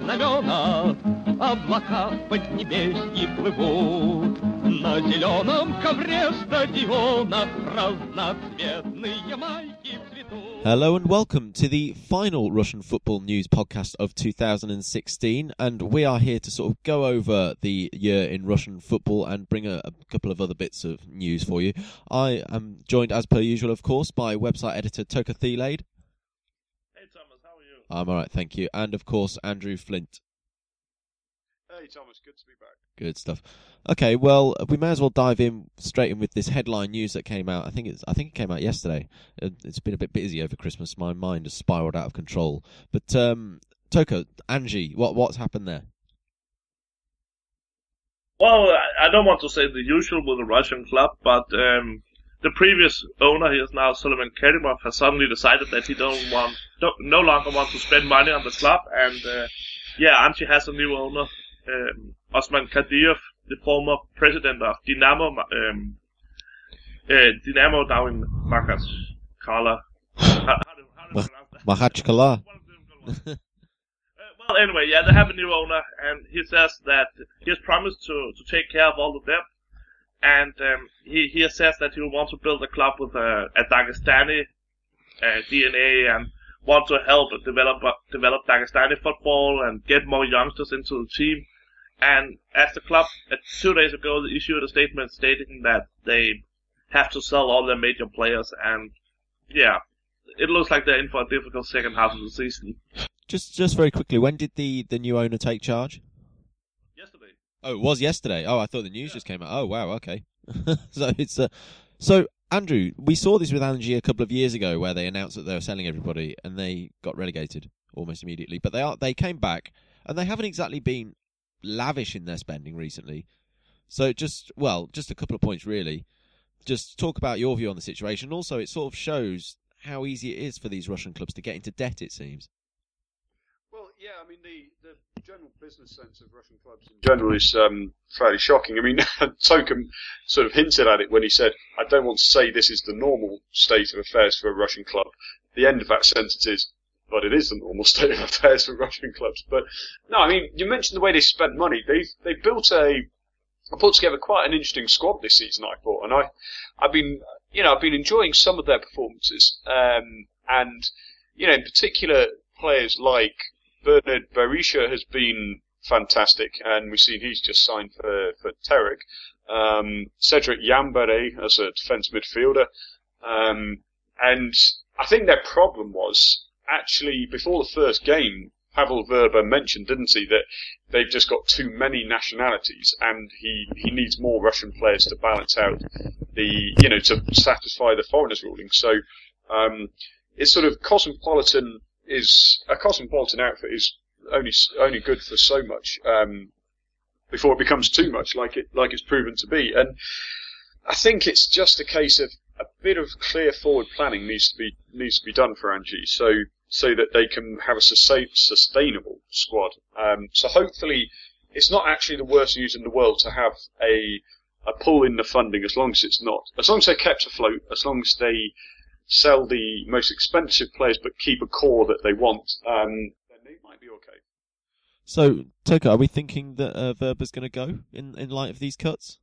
Знамена, облака плывут. На зеленом ковре стадиона разноцветные майки цветут. Hello and welcome to the final Russian football news podcast of 2016. And we are here to sort of go over the year in Russian football and bring a, a couple of other bits of news for you. I am joined, as per usual, of course, by website editor Toke Theilade. I'm all right, thank you. And of course, Andrew Flint. Hey Thomas, good to be back. Good stuff. Okay, well, we may as well dive in straight in with this headline news that came out. I think it's I think it came out yesterday. It- It's been a bit busy over Christmas. My mind has spiraled out of control. But um, Toke, Anzhi, what what's happened there? Well, I- I don't want to say the usual with a Russian club, but um, the previous owner, he is now Suleiman Kerimov, has suddenly decided that he don't want, don't, no longer wants to spend money on the club, and uh, yeah, Anzhi has a new owner, um, Osman Kadiev, the former president of Dynamo, um, uh, Dynamo down in Makhaskala. How, how do, how do you pronounce that? Makhachkala. One of them goes- Uh, well, anyway, yeah, they have a new owner, and he says that he has promised to, to take care of all the debt, and um, he, he says that he will want to build a club with a, a Dagestani uh, DNA and want to help develop develop Dagestani football and get more youngsters into the team. And as the club uh, two days ago they issued a statement stating that they have to sell all their major players, and yeah, it looks like they're in for a difficult second half of the season. Just just very quickly, when did the, the new owner take charge? Oh, it was yesterday. Oh, I thought the news Yeah. just came out. Oh, wow, okay. so it's uh, so Andrew, we saw this with Anzhi a couple of years ago, where they announced that they were selling everybody, and they got relegated almost immediately. But they are they came back, and they haven't exactly been lavish in their spending recently. So just well, just a couple of points really. Just talk about your view on the situation. Also, it sort of shows how easy it is for these Russian clubs to get into debt. It seems. Yeah, I mean the, the general business sense of Russian clubs in general is um, fairly shocking. I mean, Tokum sort of hinted at it when he said, "I don't want to say this is the normal state of affairs for a Russian club." The end of that sentence is, "But it is the normal state of affairs for Russian clubs." But no, I mean, you mentioned the way they spent money. They they built a I put together quite an interesting squad this season, I thought, and I, I've been, you know, I've been enjoying some of their performances, um, and you know, in particular, players like Bernard Berisha has been fantastic, and we've seen he's just signed for for Terek. Um, Cedric Yambéré as a defence midfielder, um, and I think their problem was actually before the first game. Pavel Vrba mentioned, didn't he, that they've just got too many nationalities, and he, he needs more Russian players to balance out the you know to satisfy the foreigners ruling. So um, it's sort of cosmopolitan is a cosmopolitan outfit is only only good for so much um, before it becomes too much, like it like it's proven to be. And I think it's just a case of a bit of clear forward planning needs to be needs to be done for Anzhi. So so that they can have a sustain, sustainable squad. Um, so hopefully, it's not actually the worst news in the world to have a a pull in the funding as long as it's not. As long as they're kept afloat, as long as they sell the most expensive players but keep a core that they want, um, then they might be okay. So Toke, are we thinking that uh, Vrba's going to go in in light of these cuts?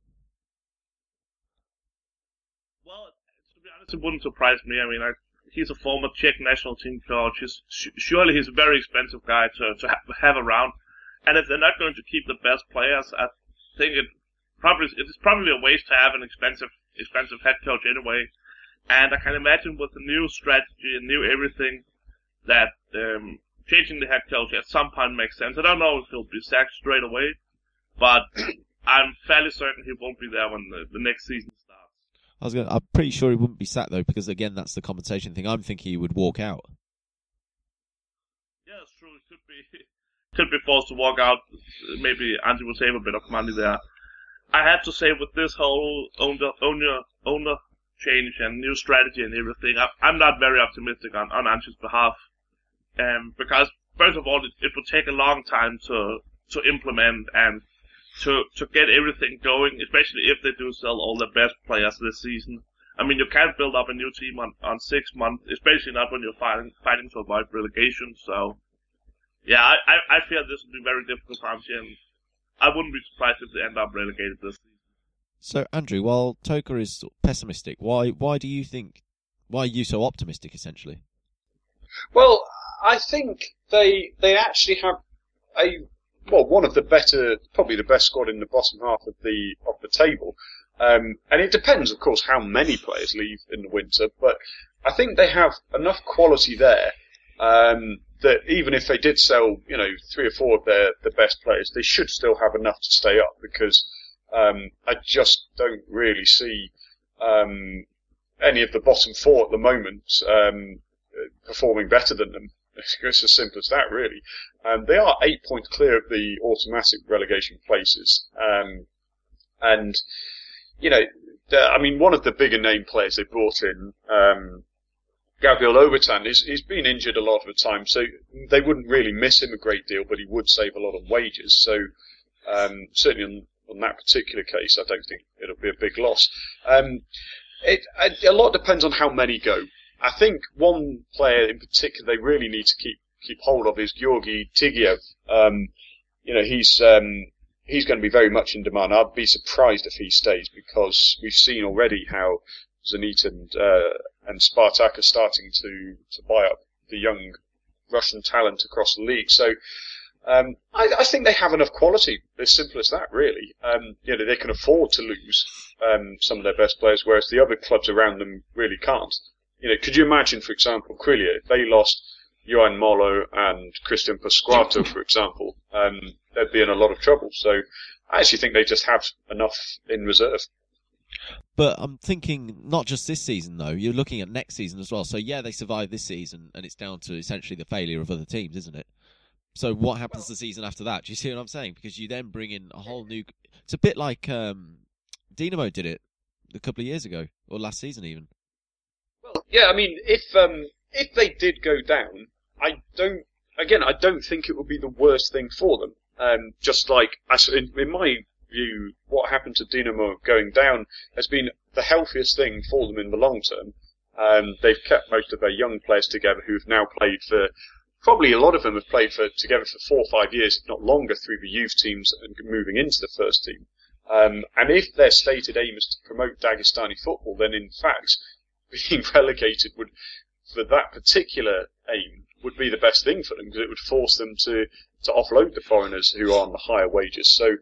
Well, to be honest, it wouldn't surprise me. I mean, I, he's a former Czech national team coach. He's, sh- surely he's a very expensive guy to, to ha- have around. And if they're not going to keep the best players, I think it probably it is probably a waste to have an expensive expensive head coach anyway. And I can imagine with the new strategy and new everything that um, changing the head coach at some point makes sense. I don't know if he'll be sacked straight away, but I'm fairly certain he won't be there when the, the next season starts. I was going. I'm pretty sure he wouldn't be sacked though, because again, that's the compensation thing. I'm thinking he would walk out. Yeah, it's true. It could be could be forced to walk out. Maybe Anzhi will save a bit of money there. I have to say, with this whole owner owner owner change and new strategy and everything, I, I'm not very optimistic on on Anzhi's behalf. Um, because first of all, it, it would take a long time to to implement and to to get everything going, especially if they do sell all the best players this season. I mean, you can't build up a new team on, on six months, especially not when you're fighting fighting to avoid relegation. So yeah, I, I, I feel this will be very difficult for Anzhi, and I wouldn't be surprised if they end up relegated this. So, Andrew, while Toker is pessimistic, why why do you think why are you so optimistic? Essentially, Well, I think they they actually have a well one of the better, probably the best squad in the bottom half of the of the table. Um, and it depends, of course, how many players leave in the winter. But I think they have enough quality there um, that even if they did sell, you know, three or four of their the best players, they should still have enough to stay up because um, I just don't really see um, any of the bottom four at the moment um, performing better than them. It's as simple as that, really. Um, they are eight points clear of the automatic relegation places, um, and you know, I mean, one of the bigger name players they brought in, um, Gabriel Obertan, is he's been injured a lot of the time, so they wouldn't really miss him a great deal, but he would save a lot on wages. So um, certainly on, on that particular case, I don't think it'll be a big loss. Um, it, a lot depends on how many go. I think one player in particular they really need to keep keep hold of is Georgi Tigiev. Um, you know, he's um, he's going to be very much in demand. I'd be surprised if he stays because we've seen already how Zenit and uh, and Spartak are starting to to buy up the young Russian talent across the league. So. Um, I, I, think they have enough quality. As simple as that, really. Um, you know, they can afford to lose um, some of their best players, whereas the other clubs around them really can't. You know, could you imagine, for example, Krylia, if they lost Johan Mollo and Christian Pasquato, for example, um, they'd be in a lot of trouble. So I actually think they just have enough in reserve. But I'm thinking not just this season though. You're looking at next season as well. So yeah, they survived this season, and it's down to essentially the failure of other teams, isn't it? So what happens well, the season after that? Do you see what I'm saying? Because you then bring in a whole new. It's a bit like um, Dinamo did it a couple of years ago or last season even. Well, yeah. I mean, if um, if they did go down, I don't. Again, I don't think it would be the worst thing for them. Um, just like in, in my view, what happened to Dinamo going down has been the healthiest thing for them in the long term. Um, they've kept most of their young players together who've now played for probably a lot of them have played for together for four or five years, if not longer, through the youth teams and moving into the first team. Um, and if their stated aim is to promote Dagestani football, then in fact, being relegated would, for that particular aim, would be the best thing for them because it would force them to, to offload the foreigners who are on the higher wages. So,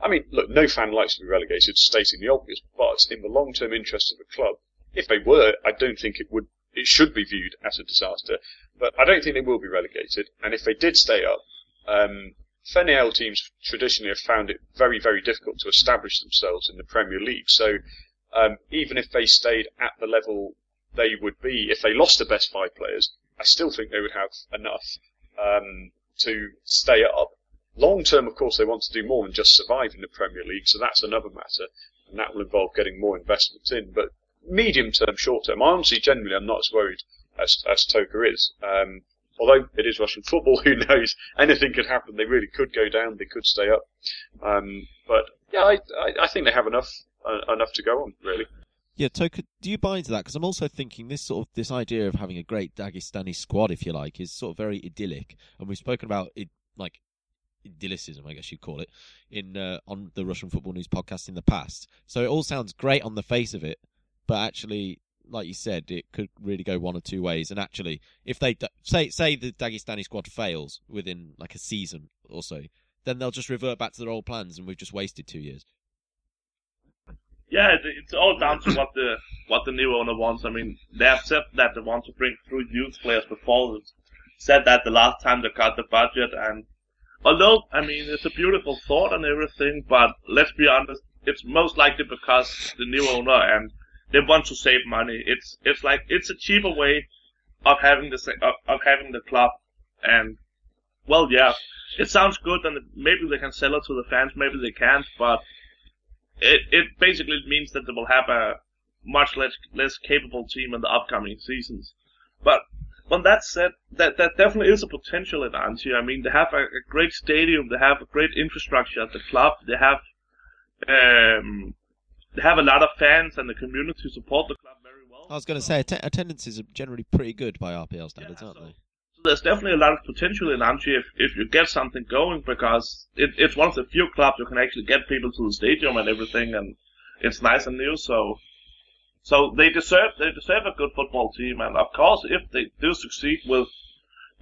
I mean, look, no fan likes to be relegated, stating the obvious, but in the long-term interest of the club, if they were, I don't think it would, it should be viewed as a disaster. But I don't think they will be relegated. And if they did stay up, um, teams traditionally have found it very, very difficult to establish themselves in the Premier League. So um, even if they stayed at the level they would be if they lost the best five players, I still think they would have enough um, to stay up. Long term, of course, they want to do more than just survive in the Premier League, so that's another matter, and that will involve getting more investment in. But medium term, short term, I honestly, generally, I'm not as worried as, as Toker is. Um, although it is Russian football, who knows? Anything could happen. They really could go down. They could stay up. Um, but yeah, I, I, I, think they have enough uh, enough to go on, really. Yeah, Toker, do you buy into that? Because I'm also thinking this sort of this idea of having a great Dagestani squad, if you like, is sort of very idyllic, and we've spoken about it like idyllicism, I guess you'd call it, in uh, on the Russian Football News podcast in the past. So it all sounds great on the face of it, but actually, like you said, it could really go one or two ways. And actually, if they say say the Dagestani squad fails within like a season or so, then they'll just revert back to their old plans, and we've just wasted two years. Yeah, it's all down to what the what the new owner wants. I mean, they have said that they want to bring through youth players before. They said that the last time they cut the budget, and although I mean it's a beautiful thought and everything, but let's be honest, it's most likely because the new owner and they want to save money. It's it's like it's a cheaper way of having the of, of having the club, and well, yeah, it sounds good, and maybe they can sell it to the fans, maybe they can't, but it it basically means that they will have a much less less capable team in the upcoming seasons. But when that said, that that definitely is a potential Anzhi. I mean, they have a, a, great stadium, they have a great infrastructure at the club, they have um, have a lot of fans and the community support the club very well. I was going to say att- attendances are generally pretty good by RPL standards, yeah, aren't so, they? So there's definitely a lot of potential in Anzhi if, if you get something going because it, it's one of the few clubs you can actually get people to the stadium and everything and it's nice and new so so they deserve they deserve a good football team and of course if they do succeed with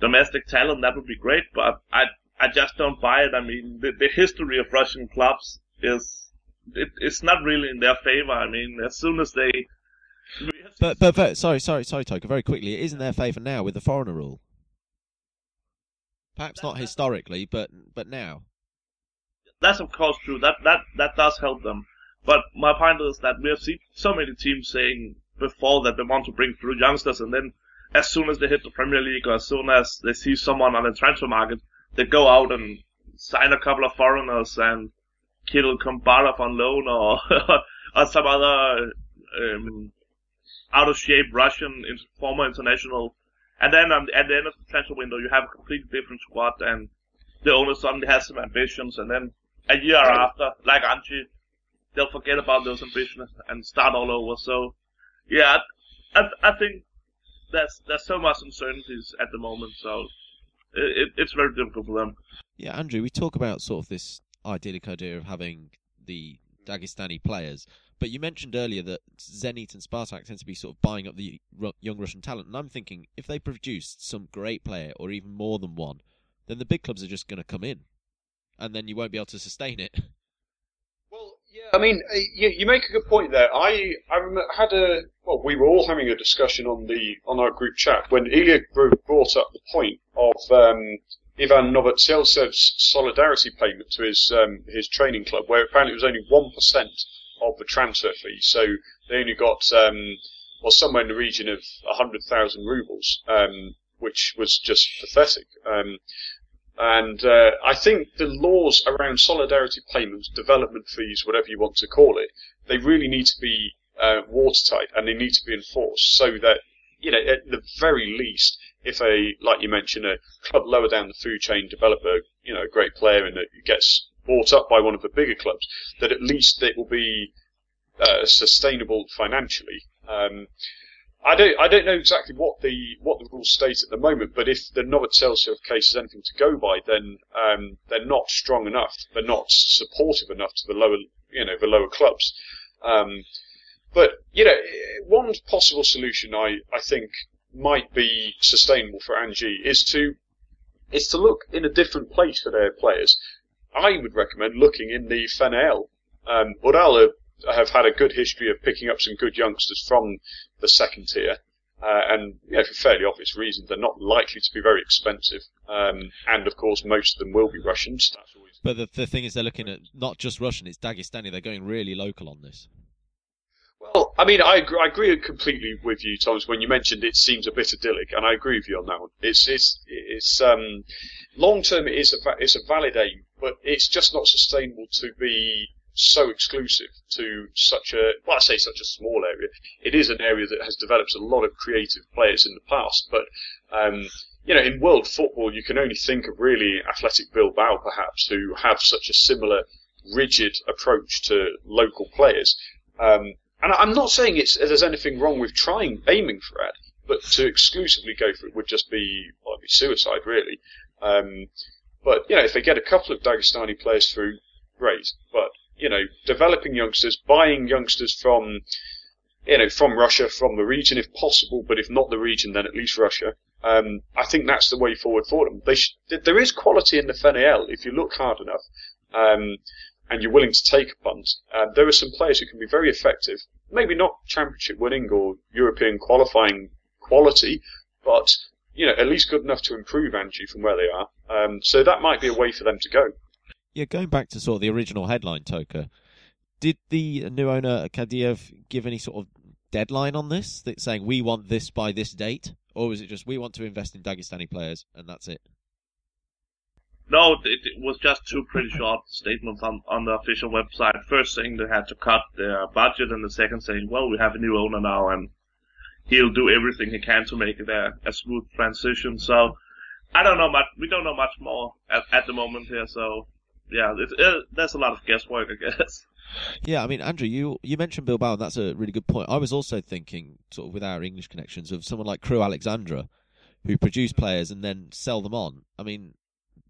domestic talent that would be great but I I just don't buy it I mean the, the history of Russian clubs is it, it's not really in their favor I mean as soon as they but, but but sorry sorry sorry Toke very quickly it is in their favour now with the foreigner rule Perhaps not historically, but but now. That's of course true. That that that does help them. But my point is that we have seen so many teams saying before that they want to bring through youngsters, and then as soon as they hit the Premier League or as soon as they see someone on the transfer market, they go out and sign a couple of foreigners and Kirill Kombarov on loan or or some other um, out of shape Russian former international and then um, at the end of the transfer window, you have a completely different squad, and the owner suddenly has some ambitions, and then a year after, like Anzhi, they'll forget about those ambitions and start all over. So, yeah, I, I think there's there's so much uncertainties at the moment, so it, it's very difficult for them. Yeah, Andrew, we talk about sort of this idyllic idea of having the Dagestani players but you mentioned earlier that Zenit and Spartak tend to be sort of buying up the young Russian talent, and I'm thinking if they produced some great player or even more than one, then the big clubs are just going to come in, and then you won't be able to sustain it. Well, yeah, I mean, uh, you, you make a good point there. I I had a well, we were all having a discussion on the on our group chat when Ilya brought up the point of um, Ivan Novoseltsev's solidarity payment to his um, his training club, where apparently it was only one percent of the transfer fee. So they only got, um, well, somewhere in the region of 100,000 rubles, um, which was just pathetic. Um, and uh, I think the laws around solidarity payments, development fees, whatever you want to call it, they really need to be uh, watertight and they need to be enforced so that, you know, at the very least, if a, like you mentioned, a club lower down the food chain develop a, you know, a great player and gets bought up by one of the bigger clubs, that at least it will be uh, sustainable financially. Um, I don't, I don't know exactly what the what the rules state at the moment, but if the Novoseltsev case is anything to go by, then um, they're not strong enough, they're not supportive enough to the lower, you know, the lower clubs. Um, but you know, one possible solution I, I think might be sustainable for Anzhi is to is to look in a different place for their players. I would recommend looking in the FNL. Um, Ural have had a good history of picking up some good youngsters from the second tier. Uh, and you know, for fairly obvious reasons, they're not likely to be very expensive. Um, and of course, most of them will be Russians. But the, the thing is, they're looking at not just Russian; it's Dagestani. They're going really local on this. I mean, I agree, I agree completely with you, Thomas. When you mentioned it seems a bit idyllic, and I agree with you on that one. It's it's it's um, long term. It is a it's a valid aim, but it's just not sustainable to be so exclusive to such a well, I say such a small area. It is an area that has developed a lot of creative players in the past, but um, you know, in world football, you can only think of really Athletic Bilbao, perhaps, who have such a similar rigid approach to local players. Um, and I'm not saying it's there's anything wrong with trying aiming for that, but to exclusively go for it would just be well, be suicide, really. Um, but you know, if they get a couple of Dagestani players through, great. But you know, developing youngsters, buying youngsters from you know from Russia, from the region if possible, but if not the region, then at least Russia. Um, I think that's the way forward for them. Sh- there is quality in the FNL if you look hard enough. Um, and you're willing to take a punt, uh, there are some players who can be very effective. Maybe not championship winning or European qualifying quality, but you know at least good enough to improve Anzhi from where they are. Um, so that might be a way for them to go. Yeah, going back to sort of the original headline, Toke, did the new owner Kadiev give any sort of deadline on this, that saying we want this by this date, or was it just we want to invest in Dagestani players and that's it? No, it, it, was just two pretty short statements on, on the official website. First saying they had to cut their budget, and the second saying, well, we have a new owner now, and he'll do everything he can to make it a, a smooth transition. So, I don't know much. We don't know much more at, at the moment here. So, yeah, it, it, uh, there's a lot of guesswork, I guess. Yeah, I mean, Andrew, you you mentioned Bilbao, and that's a really good point. I was also thinking, sort of with our English connections, of someone like Crewe Alexandra, who produce players and then sell them on. I mean,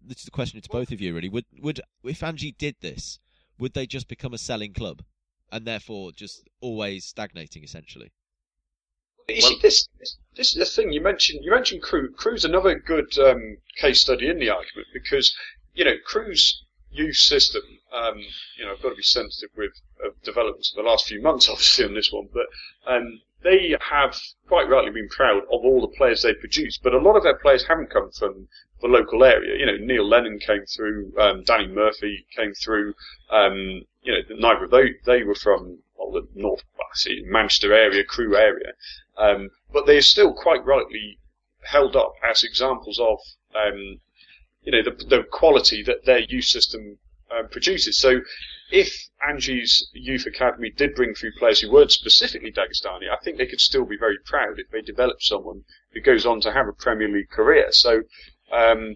this is a question to both of you really. Would would if Anzhi did this, would they just become a selling club and therefore just always stagnating essentially? You see, this this is the thing you mentioned. You mentioned Crewe. Crewe's another good um, case study in the argument because you know Crewe's youth system. Um, you know, I've got to be sensitive with uh, developments of the last few months, obviously, on this one, but um, they have quite rightly been proud of all the players they've produced, But a lot of their players haven't come from the local area. You know, Neil Lennon came through, um, Danny Murphy came through. Um, you know, neither of they they were from well, the North, see, Manchester area, Crewe area. Um, but they are still quite rightly held up as examples of, um, you know, the, the quality that their youth system um, produces. So if Anzhi's youth academy did bring through players who weren't specifically Dagestani, I think they could still be very proud if they developed someone who goes on to have a Premier League career. So um,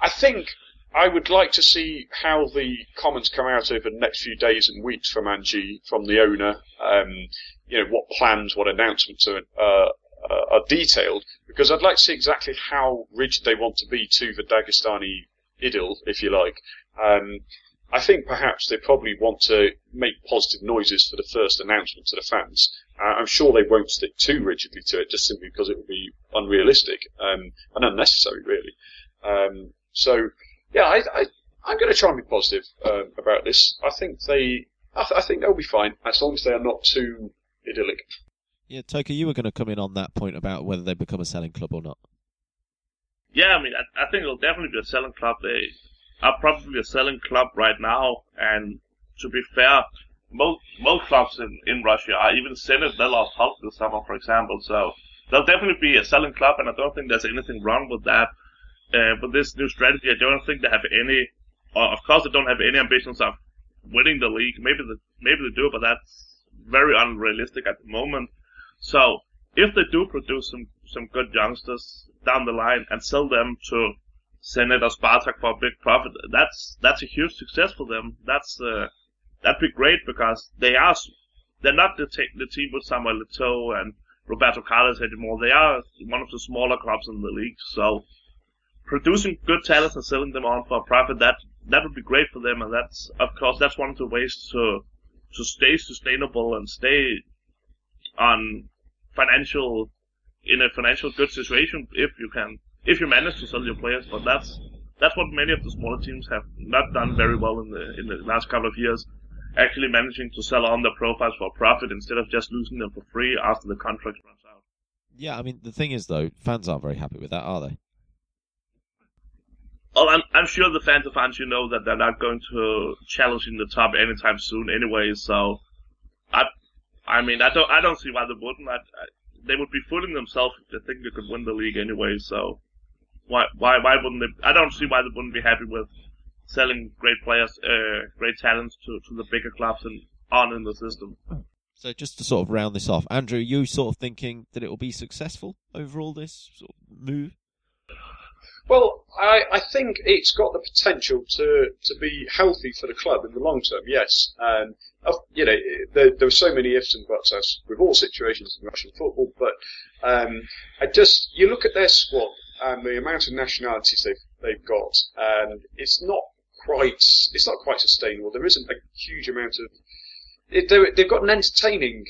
I think I would like to see how the comments come out over the next few days and weeks from Anzhi, from the owner. Um, you know, what plans, what announcements are, uh, uh, are detailed, because I'd like to see exactly how rigid they want to be to the Dagestani idyll, if you like. Um, I think perhaps they probably want to make positive noises for the first announcement to the fans. Uh, I'm sure they won't stick too rigidly to it, just simply because it would be unrealistic um, and unnecessary, really. Um, so, yeah, I, I, I'm going to try and be positive uh, about this. I think they, I, th- I think they'll be fine as long as they are not too idyllic. Yeah, Toke, you were going to come in on that point about whether they become a selling club or not. Yeah, I mean, I, I think it'll definitely be a selling club. They are probably a selling club right now, and to be fair, most most clubs in, in Russia are even Zenit. They lost Hulk this summer, for example. So they'll definitely be a selling club, and I don't think there's anything wrong with that. Uh, but this new strategy, I don't think they have any. Or of course, they don't have any ambitions of winning the league. Maybe the maybe they do, but that's very unrealistic at the moment. So if they do produce some some good youngsters down the line and sell them to Zenit or Spartak for a big profit, that's that's a huge success for them. That's uh, that'd be great because they are they're not the, te- the team with Samuel Eto'o and Roberto Carlos anymore. They are one of the smaller clubs in the league. So producing good talents and selling them on for a profit that that would be great for them. And that's of course that's one of the ways to to stay sustainable and stay on financial in a financial good situation if you can if you manage to sell your players. But that's that's what many of the smaller teams have not done very well in the in the last couple of years. Actually managing to sell on their profiles for profit instead of just losing them for free after the contract runs out. Yeah, I mean the thing is though, fans aren't very happy with that, are they? Well, I'm, I'm sure the fans of Anzhi know that they're not going to challenge in the top anytime soon anyway. So, I, I mean, I don't, I don't see why they wouldn't. I, I, they would be fooling themselves if they think they could win the league anyway. So, why, why, why wouldn't they? I don't see why they wouldn't be happy with selling great players, uh, great talents to, to the bigger clubs and on in the system. So just to sort of round this off, Andrew, you sort of thinking that it will be successful overall this sort of move? Well, I, I think it's got the potential to, to be healthy for the club in the long term. Yes, um, you know there, there are so many ifs and buts as with all situations in Russian football, but um, I just you look at their squad and the amount of nationalities they've they've got, and it's not quite it's not quite sustainable. There isn't a huge amount of it, they've got an entertaining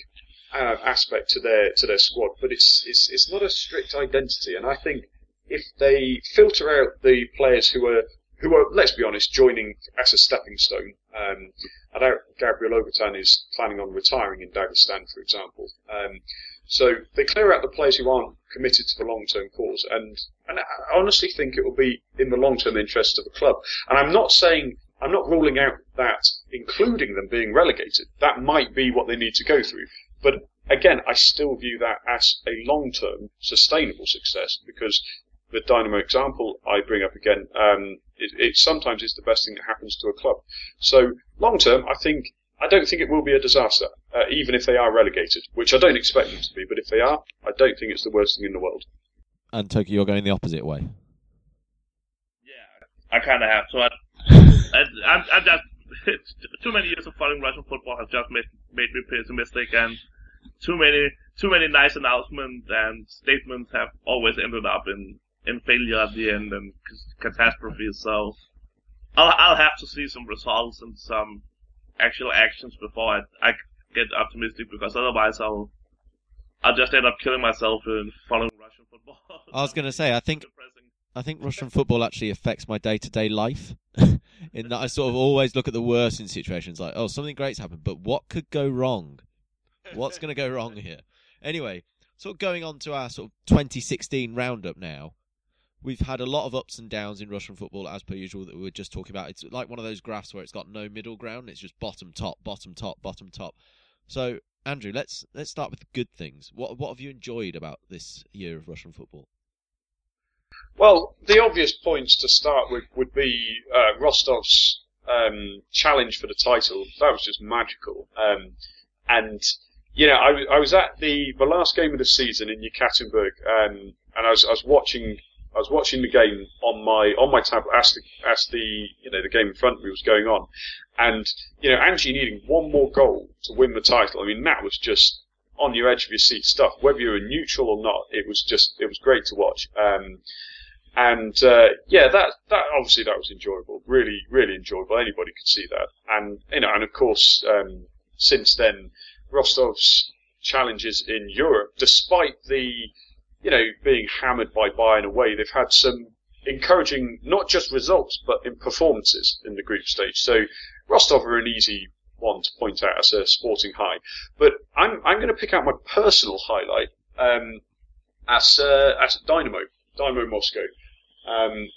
uh, aspect to their to their squad, but it's it's it's not a strict identity, and I think if they filter out the players who are who are, let's be honest, joining as a stepping stone. Um, I doubt Gabriel Obertan is planning on retiring in Dagestan, for example. Um, so they clear out the players who aren't committed to the long-term cause, and and I honestly think it will be in the long-term interest of the club. And I'm not saying I'm not ruling out that including them being relegated. That might be what they need to go through, but again, I still view that as a long-term sustainable success because the Dynamo example I bring up again, um, it, it, sometimes is the best thing that happens to a club. So long term, I think I don't think it will be a disaster, uh, even if they are relegated, which I don't expect them to be. But if they are, I don't think it's the worst thing in the world. And Toki, you're going the opposite way. Yeah, I kind of have. So I, I, I'm, I'm just too many years of following Russian football has just made made me pessimistic, and too many too many nice announcements and statements have always ended up in in failure at the end and catastrophe. So I'll I'll have to see some results and some actual actions before I I get optimistic because otherwise I'll I'll just end up killing myself in following Russian football. I was going to say, I think I think Russian football actually affects my day to day life. in that I sort of always look at the worst in situations like, oh, something great's happened, but what could go wrong? What's going to go wrong here? Anyway, sort of going on to our sort of 2016 roundup now. We've had a lot of ups and downs in Russian football, as per usual, that we were just talking about. It's like one of those graphs where it's got no middle ground. It's just bottom, top, bottom, top, bottom, top. So, Andrew, let's let's start with the good things. What what have you enjoyed about this year of Russian football? Well, the obvious points to start with would be uh, Rostov's um, challenge for the title. That was just magical. Um, and you know, I, I was at the the last game of the season in Yekaterinburg, um, and I was I was watching I was watching the game on my on my tablet as the as the you know the game in front of me was going on, and you know Angie needing one more goal to win the title. I mean that was just on your edge of your seat stuff. Whether you were neutral or not, it was just it was great to watch. Um, and uh, yeah, that that obviously that was enjoyable, really really enjoyable. Anybody could see that, and you know, and of course um, since then Rostov's challenges in Europe, despite the you know, being hammered by Bayern away, they've had some encouraging, not just results, but in performances in the group stage. So Rostov are an easy one to point out as a sporting high. But I'm, I'm going to pick out my personal highlight um, as, uh, as Dynamo, Dynamo Moscow. Um,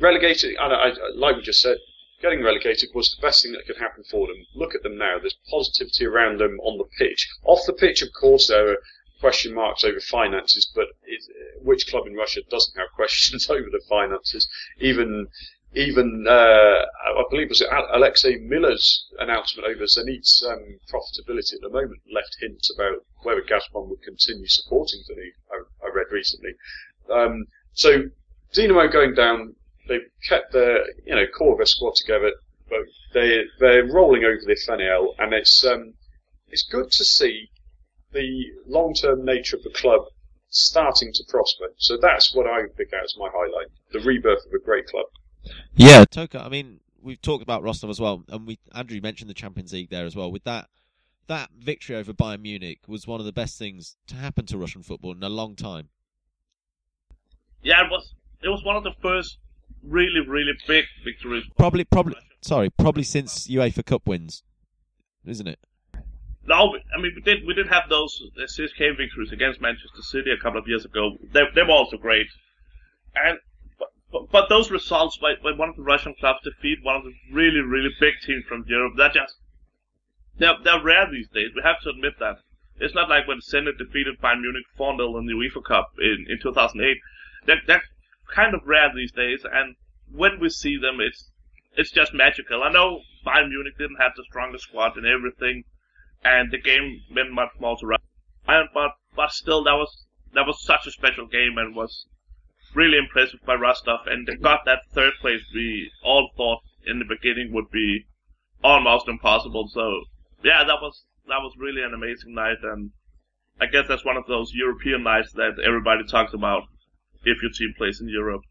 relegated, and I, I, like we just said, getting relegated was the best thing that could happen for them. Look at them now. There's positivity around them on the pitch. Off the pitch, of course, there are question marks over finances, but it, which club in Russia doesn't have questions over the finances? Even even uh, I believe it was Alexei Miller's announcement over Zenit's um, profitability at the moment left hints about whether Gazprom would continue supporting Zenit. I, I read recently. Um, so Dinamo going down, they've kept their you know core of their squad together, but they they're rolling over the FNL, and it's um, it's good to see the long-term nature of the club starting to prosper. So that's what I pick out as my highlight: the rebirth of a great club. Yeah, Toke. I mean, we've talked about Rostov as well, and we Andrew mentioned the Champions League there as well. With that, that victory over Bayern Munich was one of the best things to happen to Russian football in a long time. Yeah, it was. It was one of the first really, really big victories. Probably, probably. Sorry, probably since UEFA Cup wins, isn't it? No, I mean we did we did have those CSK victories against Manchester City a couple of years ago. They they were also great, and but, but those results by, one of the Russian clubs defeat one of the really really big teams from Europe, that just they're they're rare these days. We have to admit that. It's not like when Zenit defeated Bayern Munich 4 0 in the UEFA Cup in, in 2008. They're, they're kind of rare these days, and when we see them, it's it's just magical. I know Bayern Munich didn't have the strongest squad and everything, and the game meant much more to us. But but still, that was that was such a special game and was really impressive by Rostov, and they got that third place we all thought in the beginning would be almost impossible. So yeah, that was that was really an amazing night, and I guess that's one of those European nights that everybody talks about if your team plays in Europe.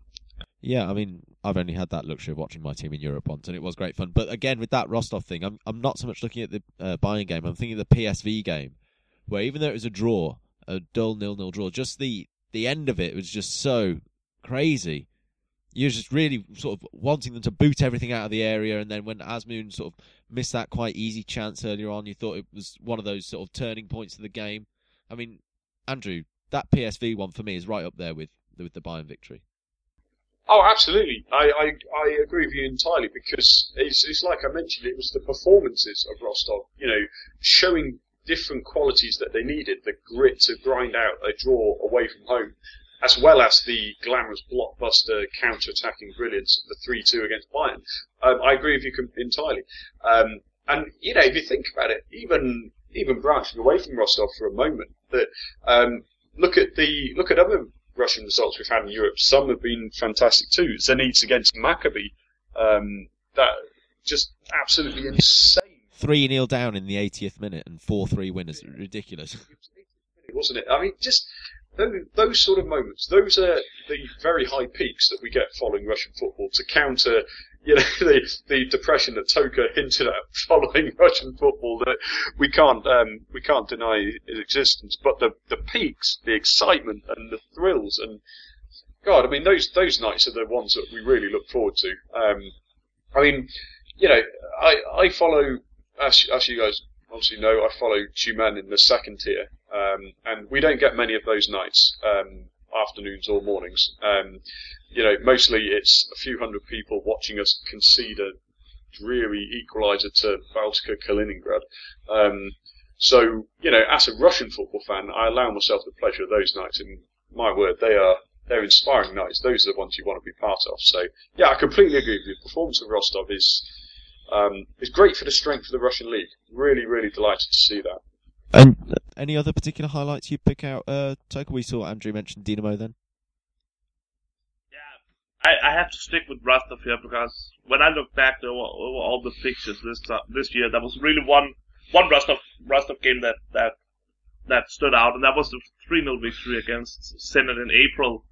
Yeah, I mean, I've only had that luxury of watching my team in Europe once, and it was great fun. But again, with that Rostov thing, I'm I'm not so much looking at the uh, Bayern game. I'm thinking the PSV game, where even though it was a draw, a dull nil-nil draw, just the the end of it was just so crazy. You're just really sort of wanting them to boot everything out of the area, and then when Azmoun sort of missed that quite easy chance earlier on, you thought it was one of those sort of turning points of the game. I mean, Andrew, that PSV one for me is right up there with with the Bayern victory. Oh, absolutely. I, I, I agree with you entirely because it's, it's like I mentioned, it was the performances of Rostov, you know, showing different qualities that they needed, the grit to grind out a draw away from home, as well as the glamorous blockbuster counter-attacking brilliance of the 3-2 against Bayern. Um, I agree with you entirely. Um, and, you know, if you think about it, even, even branching away from Rostov for a moment, that, um, look at the, look at other Russian results we've had in Europe, some have been fantastic too. Zenit against Maccabi, um, that just absolutely insane. 3 0 down in the 80th minute and 4 3 winners. Ridiculous. wasn't it? I mean, just those, those sort of moments. Those are the very high peaks that we get following Russian football to counter you know, the, the depression that Toke hinted at following Russian football that we can't, um, we can't deny its existence. But the, the peaks, the excitement and the thrills and, God, I mean, those, those nights are the ones that we really look forward to. Um, I mean, you know, I, I follow, as, as you guys obviously know, I follow Tyumen in the second tier, um, and we don't get many of those nights, um, afternoons or mornings. Um, you know, mostly it's a few hundred people watching us concede a dreary equaliser to Baltika Kaliningrad. Um, so, you know, as a Russian football fan, I allow myself the pleasure of those nights, and my word, they are they're inspiring nights. Those are the ones you want to be part of. So, yeah, I completely agree with you. The performance of Rostov is um, is great for the strength of the Russian league. Really, really delighted to see that. And any other particular highlights you pick out, uh, Toke? We saw Andrew mentioned Dinamo then. I, I have to stick with Rostov here because when I look back over, over all the fixtures this uh, this year, there was really one one Rostov Rostov game that that that stood out, and that was the 3 0 victory against Zenit in April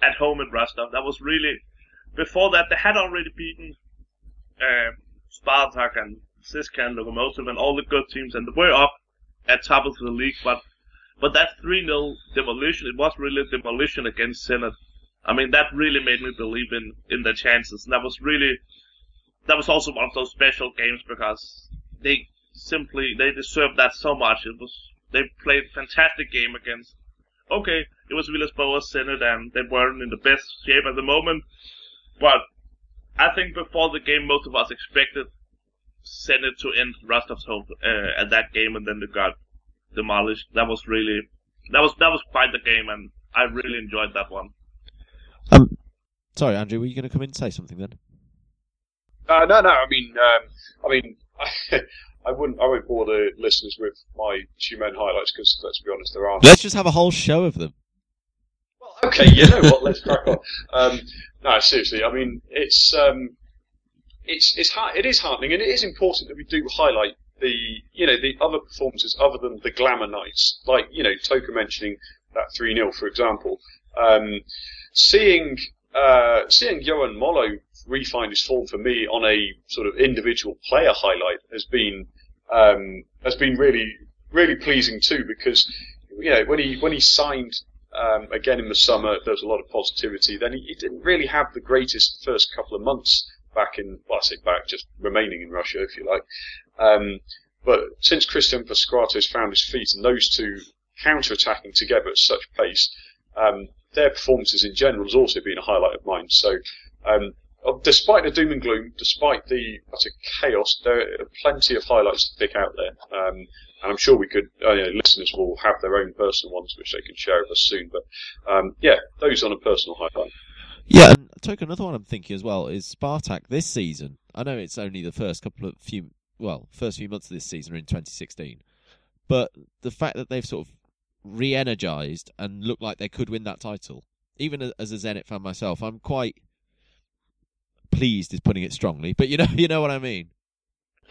at home in Rostov. That was really before that they had already beaten uh, Spartak and and Lokomotiv and all the good teams, and they were up at top of the league, but but that 3 0 demolition, it was really a demolition against Zenit I mean, that really made me believe in, in their chances. And that was really, that was also one of those special games because they simply, they deserved that so much. It was, they played a fantastic game against, okay, it was Villas Boas Zenit and they weren't in the best shape at the moment. But I think before the game, most of us expected Zenit to end Rostov's hope uh, at that game and then they got demolished. That was really, that was, that was quite the game and I really enjoyed that one. Um, sorry, Andrew, were you going to come in and say something then? Uh, no, no. I mean, um, I mean, I, I wouldn't. I won't bore the listeners with my Tyumen highlights because, let's be honest, there aren't. Let's just have a whole show of them. Well, okay. You know what? Let's crack on. Um, no, seriously. I mean, it's um, it's it's heart, it is heartening, and it is important that we do highlight the you know the other performances other than the glamour nights, like you know Toke mentioning that three 0 for example. Um, seeing uh, seeing Johan Mollo refine his form for me on a sort of individual player highlight has been um, has been really really pleasing too because you know when he when he signed um, again in the summer there was a lot of positivity. Then he, he, didn't really have the greatest first couple of months back in well I say back just remaining in Russia if you like. Um, but since Christian Pasquato has found his feet and those two counter attacking together at such pace um, their performances in general has also been a highlight of mine. So, um, despite the doom and gloom, despite the utter chaos, there are plenty of highlights to pick out there. Um, and I'm sure we could, uh, you know, listeners will have their own personal ones which they can share with us soon. But um, yeah, those on a personal highlight. Yeah, and took another one I'm thinking as well is Spartak this season. I know it's only the first couple of few, well, first few months of this season are in 2016, but the fact that they've sort of re-energized and look like they could win that title. Even as a Zenit fan myself, I'm quite pleased is putting it strongly, but you know, you know what I mean.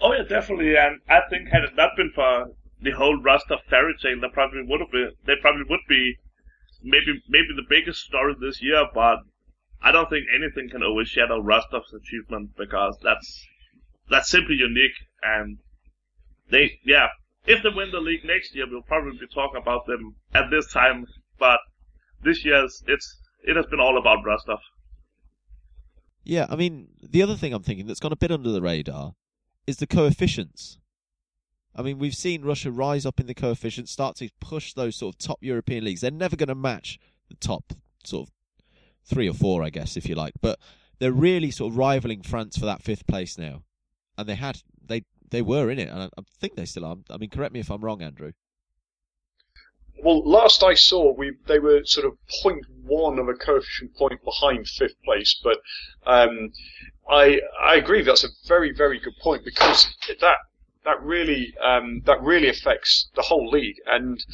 oh yeah, definitely. And I think had it not been for the whole Rostov fairy tale, they probably would have been. They probably would be maybe maybe the biggest story this year. But I don't think anything can overshadow Rostov's achievement because that's that's simply unique. And they, yeah, if they win the league next year, we'll probably be talking about them at this time. But this year, it's it has been all about Rostov. Yeah, I mean, the other thing I'm thinking that's gone a bit under the radar is the coefficients. I mean, we've seen Russia rise up in the coefficients, start to push those sort of top European leagues. They're never going to match the top sort of three or four, I guess, if you like. But they're really sort of rivaling France for that fifth place now. And they had they they were in it, and I, I think they still are. I mean, correct me if I'm wrong, Andrew. Well, last I saw, we they were sort of 0.1 of a coefficient point behind fifth place, but um, I I agree that's a very very good point because that that really um, that really affects the whole league, and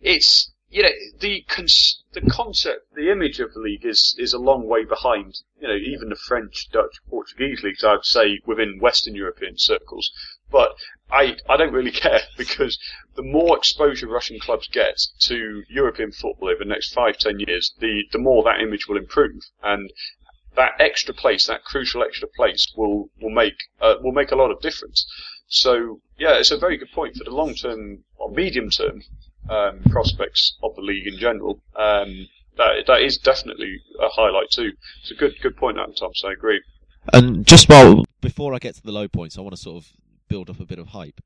it's you know the cons- the concept, the image of the league is is a long way behind. You know, even the French, Dutch, Portuguese leagues, I'd say, within Western European circles But I I don't really care because the more exposure Russian clubs get to European football over the next five ten years, the the more that image will improve and. That extra place, that crucial extra place, will will make uh, will make a lot of difference. So yeah, it's a very good point for the long term or medium term um, prospects of the league in general. Um, that that is definitely a highlight too. It's a good good point, Adam Thompson. I agree. And just while before I get to the low points, I want to sort of build up a bit of hype.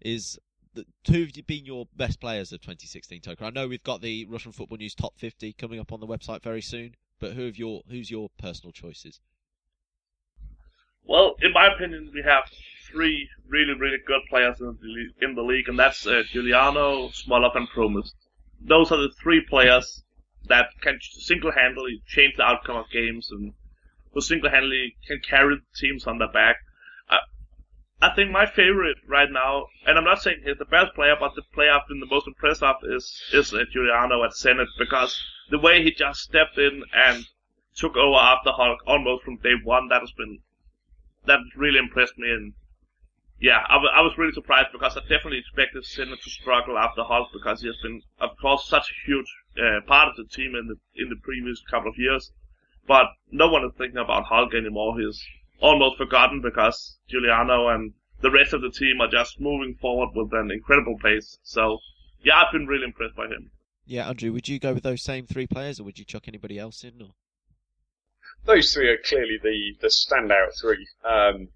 Is the, who have been your best players of 2016 Toke? I know we've got the Russian Football News top 50 coming up on the website very soon, but who have your who's your personal choices? Well, in my opinion, we have three really, really good players in the league, in the league and that's uh, Giuliano, Smolov, and Promes. Those are the three players that can single-handedly change the outcome of games and who single-handedly can carry teams on their back. I, I think my favorite right now, and I'm not saying he's the best player, but the player I've been the most impressed of is is uh, Giuliano at Zenit because the way he just stepped in and took over after Hulk almost from day one, that has been that really impressed me and yeah, I, w- I was really surprised because I definitely expected Zenit to struggle after Hulk because he has been, of course, such a huge uh, part of the team in the in the previous couple of years. But no one is thinking about Hulk anymore. He's almost forgotten because Giuliano and the rest of the team are just moving forward with an incredible pace. So, yeah, I've been really impressed by him. Yeah, Andrew, would you go with those same three players, or would you chuck anybody else in? Or? Those three are clearly the the standout three. Um,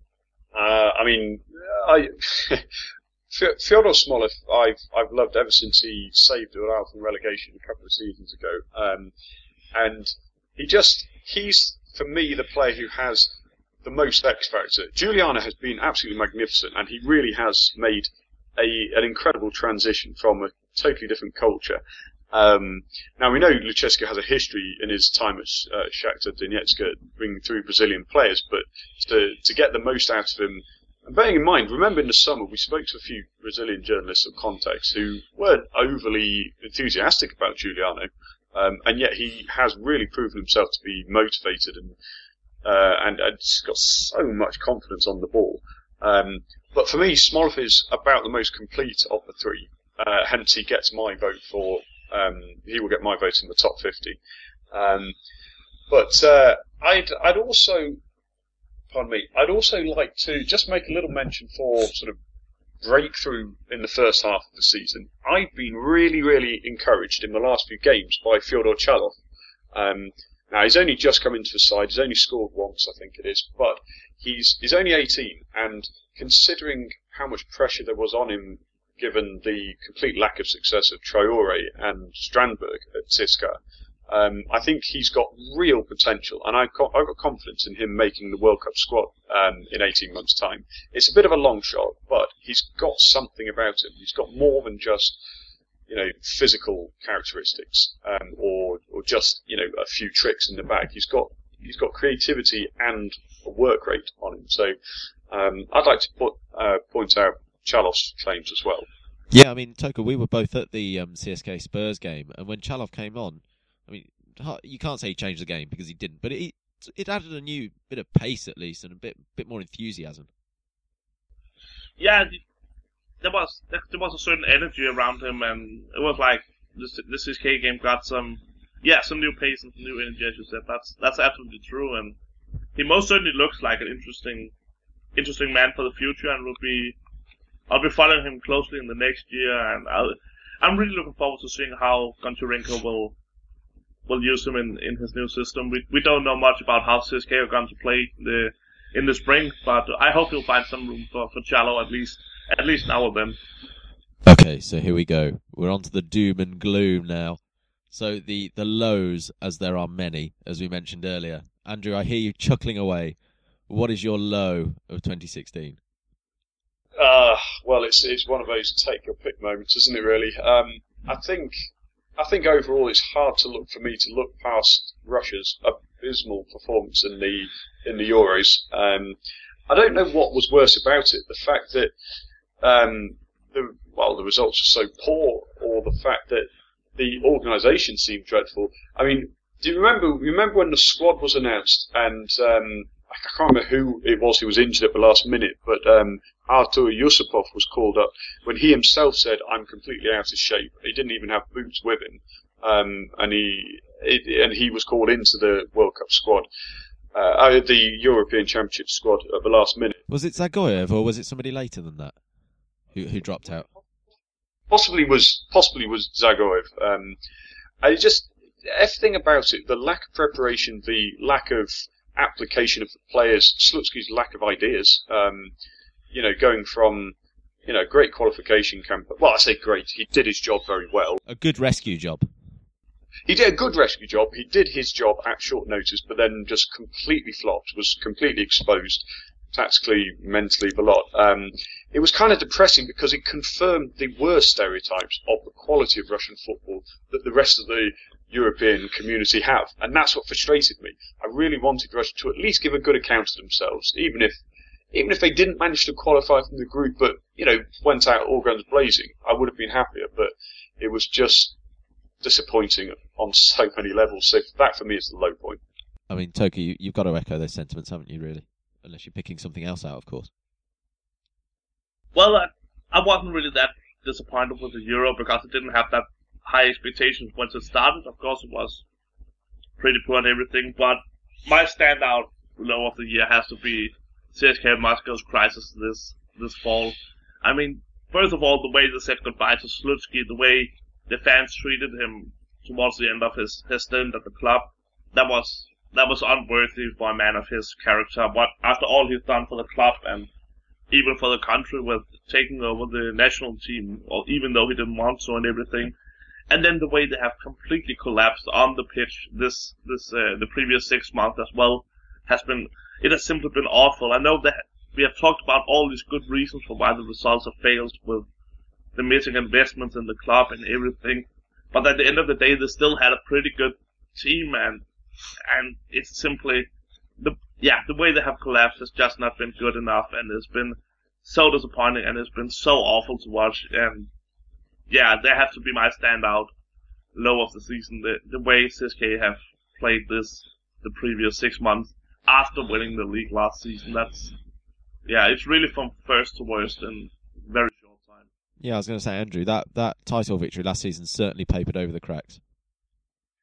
uh, I mean, I Fyodor Smolov, I've I've loved ever since he saved Ural from relegation a couple of seasons ago, um, and he just he's for me the player who has the most X factor. Giuliano has been absolutely magnificent, and he really has made a an incredible transition from a totally different culture. Um, now we know Lucescu has a history in his time at uh, Shakhtar Donetsk bringing through Brazilian players, but to to get the most out of him and bearing in mind, remember in the summer we spoke to a few Brazilian journalists of context who weren't overly enthusiastic about Giuliano, um, and yet he has really proven himself to be motivated and uh, and, and got so much confidence on the ball. Um, but for me, Smolov is about the most complete of the three. Uh, hence, he gets my vote for. Um, he will get my vote in the top fifty. Um, but uh, I'd I'd also pardon me, I'd also like to just make a little mention for sort of breakthrough in the first half of the season. I've been really, really encouraged in the last few games by Fyodor Chalov. Um, now he's only just come into the side. He's only scored once, I think it is, but he's he's only 18, and considering how much pressure there was on him, given the complete lack of success of Traore and Strandberg at CSKA, um, I think he's got real potential, and I've got, I've got confidence in him making the World Cup squad um, in 18 months' time. It's a bit of a long shot, but he's got something about him. He's got more than just, you know, physical characteristics um, or or just you know a few tricks in the bag. He's got he's got creativity and a work rate on him. So um, I'd like to put, uh, point out Chalov's claims as well. Yeah, I mean, Toke, we were both at the um, CSK Spurs game, and when Chalov came on, I mean, you can't say he changed the game because he didn't, but it it added a new bit of pace at least and a bit bit more enthusiasm. Yeah, there was there was a certain energy around him, and it was like this this CSK game got some yeah some new pace and some new energy. As you said, that's that's absolutely true, and he most certainly looks like an interesting interesting man for the future, and will be I'll be following him closely in the next year, and I'll, I'm really looking forward to seeing how Goncharenko will will use him in, in his new system. We we don't know much about how CSK are going to play the in the spring, but I hope he'll find some room for for Chalov at least at least now and then. Okay, so here we go. We're on to the doom and gloom now. So the the lows, as there are many, as we mentioned earlier. Andrew, I hear you chuckling away. What is your low of 2016? Uh, well, it's it's one of those take your pick moments, isn't it? Really. Um, I think I think overall it's hard to look for me to look past Russia's abysmal performance in the in the Euros. Um, I don't know what was worse about it: the fact that um, the well the results were so poor, or the fact that the organisation seemed dreadful. I mean, do you remember? Remember when the squad was announced and um, I can't remember who it was who was injured at the last minute, but um, Artur Yusupov was called up when he himself said, "I'm completely out of shape." He didn't even have boots with him, um, and he it, and he was called into the World Cup squad, uh, the European Championship squad at the last minute. Was it Zagoyev or was it somebody later than that who who dropped out? Possibly was possibly was Zagoyev. Um, I just everything about it, the lack of preparation, the lack of application of the players, Slutsky's lack of ideas. Um, you know, going from you know great qualification camp. Well, I say great. He did his job very well. A good rescue job. He did a good rescue job. He did his job at short notice, but then just completely flopped. Was completely exposed, tactically, mentally, the lot. Um, it was kind of depressing because it confirmed the worst stereotypes of the quality of Russian football that the rest of the European community have. And that's what frustrated me. I really wanted Russia to at least give a good account of themselves, even if even if they didn't manage to qualify from the group, but you know went out all guns blazing, I would have been happier. But it was just disappointing on so many levels. So that for me is the low point. I mean, Toke, you, you've got to echo those sentiments, haven't you? Really, unless you're picking something else out, of course. Well, I, I wasn't really that disappointed with the Euro because it didn't have that high expectations once it started. Of course, it was pretty poor and everything, but my standout low of the year has to be CSKA Moscow's crisis this this fall. I mean, first of all, the way they said goodbye to Slutsky, the way the fans treated him towards the end of his, his stint at the club, that was that was unworthy for a man of his character. But after all he's done for the club and even for the country with taking over the national team, or even though he didn't want to and everything, and then the way they have completely collapsed on the pitch this this uh, the previous six months as well has been it has simply been awful. I know that we have talked about all these good reasons for why the results have failed with the missing investments in the club and everything, but at the end of the day, they still had a pretty good team, and and it's simply yeah the way they have collapsed has just not been good enough, and it's been so disappointing, and it's been so awful to watch, and yeah, they have to be my standout low of the season. The the way CSK have played this the previous six months after winning the league last season, that's yeah, it's really from first to worst in very short time. Yeah, I was going to say, Andrew, that that title victory last season certainly papered over the cracks.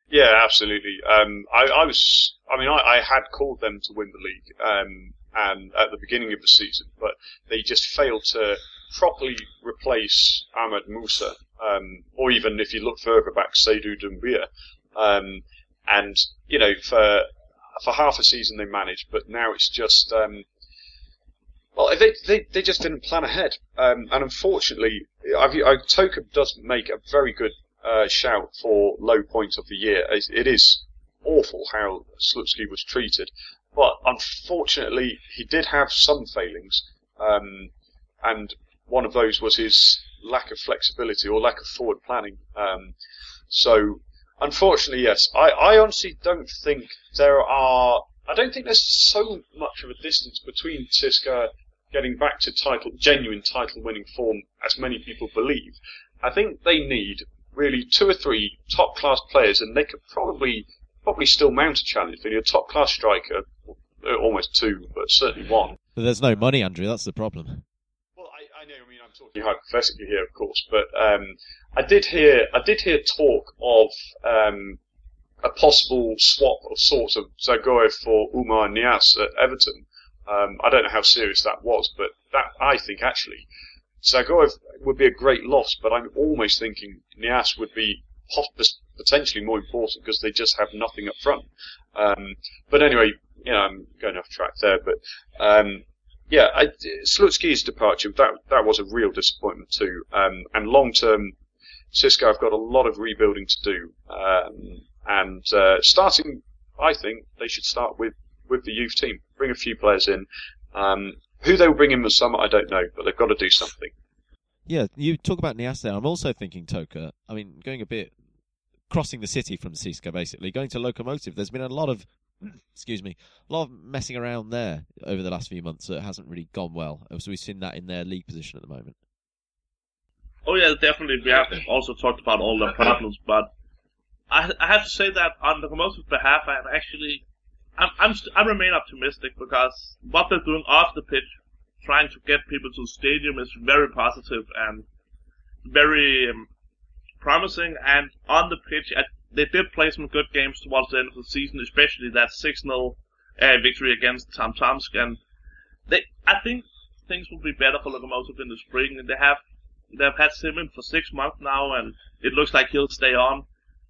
Yeah, absolutely. Um, I, I, was, I mean, I, I, had called them to win the league, um, and at the beginning of the season, but they just failed to properly replace Ahmed Musa, um, or even if you look further back, Seydou Doumbia. Um, and, you know, for, for half a season they managed, but now it's just, um, well, they, they, they just didn't plan ahead. Um, and unfortunately, I've, I, Toke does make a very good uh, shout for low point of the year. It, it is awful how Slutsky was treated, but unfortunately, he did have some failings. Um, and one of those was his lack of flexibility or lack of forward planning. Um, so, unfortunately, yes, I, I honestly don't think there are. I don't think there's so much of a distance between CSKA getting back to title, genuine title-winning form, as many people believe. I think they need really two or three top-class players, and they could probably probably still mount a challenge. They need a top-class striker, almost two, but certainly one. But there's no money, Andrew. That's the problem Well, I, I know. I mean, I'm talking hypothetically here, of course, but um, I did hear I did hear talk of um, a possible swap of sorts of Zagoyev for Umar Niasse at Everton. Um, I don't know how serious that was, but that I think actually Zagoyev would be a great loss, but I'm almost thinking Niasse would be potentially more important because they just have nothing up front. Um, but anyway, you know, I'm going off track there, but um, yeah, I, Slutsky's departure that that was a real disappointment too. Um, and long term, CSKA have got a lot of rebuilding to do. Um, and uh, starting, I think they should start with with the youth team. Bring a few players in. Um, who they will bring in the summer, I don't know, but they've got to do something. Yeah, you talk about Niasse there. I'm also thinking Toke. I mean, going a bit crossing the city from CSKA, basically going to Lokomotiv. There's been a lot of excuse me, a lot of messing around there over the last few months that it hasn't really gone well. So we've seen that in their league position at the moment. Oh yeah, definitely. We have also talked about all the problems, but I, I have to say that on the Lokomotiv's behalf, I'm actually I'm, I'm st- I remain optimistic because what they're doing off the pitch, trying to get people to the stadium, is very positive and very um, promising. And on the pitch, I, they did play some good games towards the end of the season, especially that 6-0 uh, victory against Tom Tomsk. And they, I think things will be better for Lokomotiv in the spring. They have they've had Semin for six months now, and it looks like he'll stay on.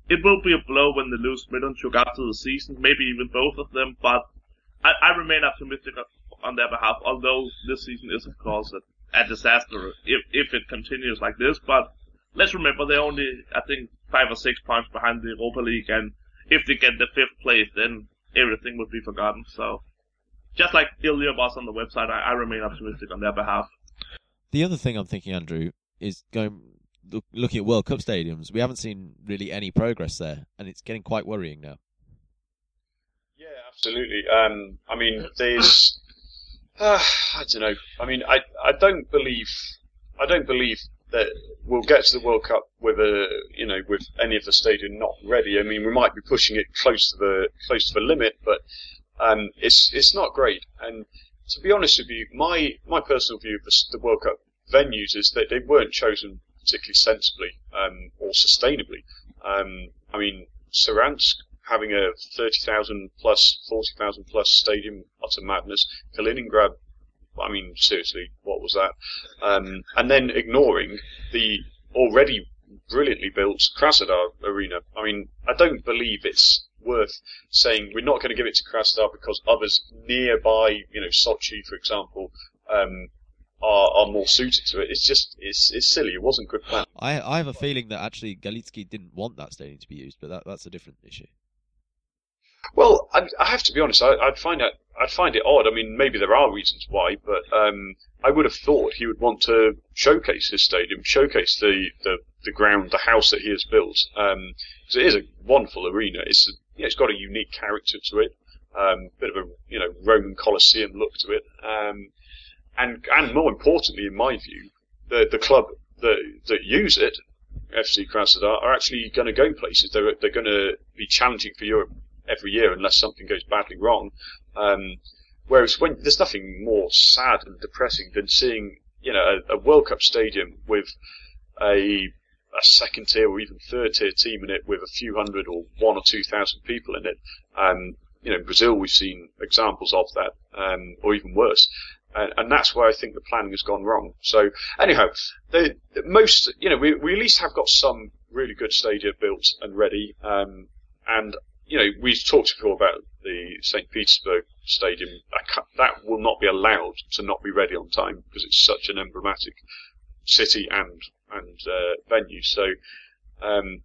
It will be a blow when they lose Miranchuk after the season, maybe even both of them, but I, I remain optimistic on their behalf, although this season is, of course, a, a disaster if, if it continues like this. But let's remember, they're only, I think, five or six points behind the Europa League, and if they get the fifth place, then everything would be forgotten. So, just like Ilya was on the website, I, I remain optimistic on their behalf. The other thing I'm thinking, Andrew, is going look, looking at World Cup stadiums. We haven't seen really any progress there, and it's getting quite worrying now. Yeah, absolutely. Um, I mean, there's, uh, I don't know. I mean, I I don't believe, I don't believe that we'll get to the World Cup with a, you know, with any of the stadium not ready. I mean, we might be pushing it close to the close to the limit, but um, it's it's not great. And to be honest with you, my my personal view of the, the World Cup venues is that they weren't chosen particularly sensibly um, or sustainably. Um, I mean, Saransk having a 30,000 plus, 40,000 plus stadium, utter madness. Kaliningrad, I mean, seriously, what was that? Um, and then ignoring the already brilliantly built Krasnodar arena. I mean, I don't believe it's worth saying we're not going to give it to Krasnodar because others nearby, you know, Sochi, for example, um, are, are more suited to it. It's just it's it's silly. It wasn't good plan. I I have a feeling that actually Galitsky didn't want that stadium to be used, but that that's a different issue. Well, I, I have to be honest. I, would find it I'd find it odd. I mean, maybe there are reasons why, but um, I would have thought he would want to showcase his stadium, showcase the the, the ground, the house that he has built. Um, because it is a wonderful arena. It's a, you know, it's got a unique character to it. Um, bit of a you know Roman Colosseum look to it. Um, and and more importantly, in my view, the the club that that use it, FC Krasnodar, are actually going to go places. They're they're going to be challenging for Europe every year unless something goes badly wrong. Um, whereas when there's nothing more sad and depressing than seeing you know a, a World Cup stadium with a a second tier or even third tier team in it with a few hundred or one or two thousand people in it. Um, you know, in Brazil we've seen examples of that, um, or even worse and, and that's where I think the planning has gone wrong. So anyhow, the, the most you know we, we at least have got some really good stadia built and ready, um, and you know we talked before about the St Petersburg Stadium. That will not be allowed to not be ready on time because it's such an emblematic city and and uh, venue. So um,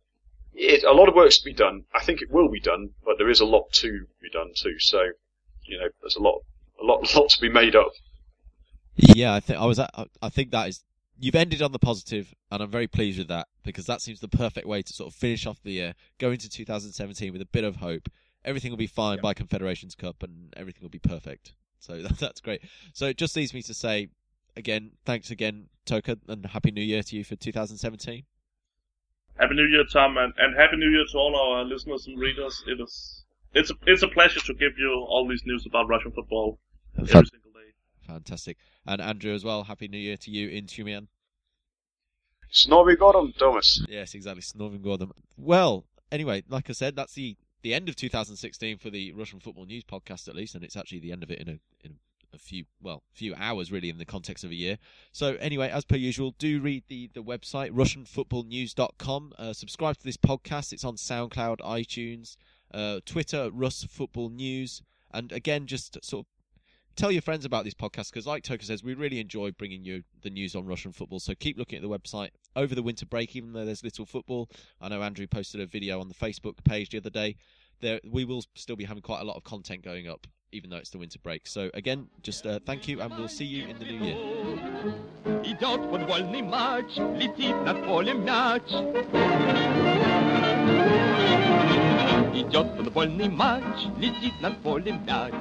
it, a lot of work's to be done. I think it will be done, but there is a lot to be done too. So you know, there's a lot, a lot, lot to be made up. Yeah, I think I was. At, I think that is. You've ended on the positive, and I'm very pleased with that because that seems the perfect way to sort of finish off the year, go into 2017 with a bit of hope. Everything will be fine by Confederations Cup, and everything will be perfect. So that's great. So it just leaves me to say again, thanks again, Toke, and happy New Year to you for 2017. Happy New Year, Tom, and, and happy New Year to all our listeners and readers. It is it's a, it's a pleasure to give you all these news about Russian football every single day. Fantastic. And Andrew as well, Happy New Year to you in Tyumen. Snorri Gordon, Thomas. Yes, exactly. Snorri Gordon. Well, anyway, like I said, that's the, the end of 2016 for the Russian Football News podcast, at least, and it's actually the end of it in a, in a few, well, few hours really in the context of a year. So anyway, as per usual, do read the, the website, RussianFootballNews.com. Uh, subscribe to this podcast. It's on SoundCloud, iTunes, uh, Twitter, Russ Football News. And again, just sort of tell your friends about this podcast because, like Toke says, we really enjoy bringing you the news on Russian football. So keep looking at the website over the winter break, even though there's little football. I know Andrew posted a video on the Facebook page the other day. There, we will still be having quite a lot of content going up, even though it's the winter break. So again, just uh, thank you, and we'll see you in the new year. идет футбольный матч, летит над полем мяч.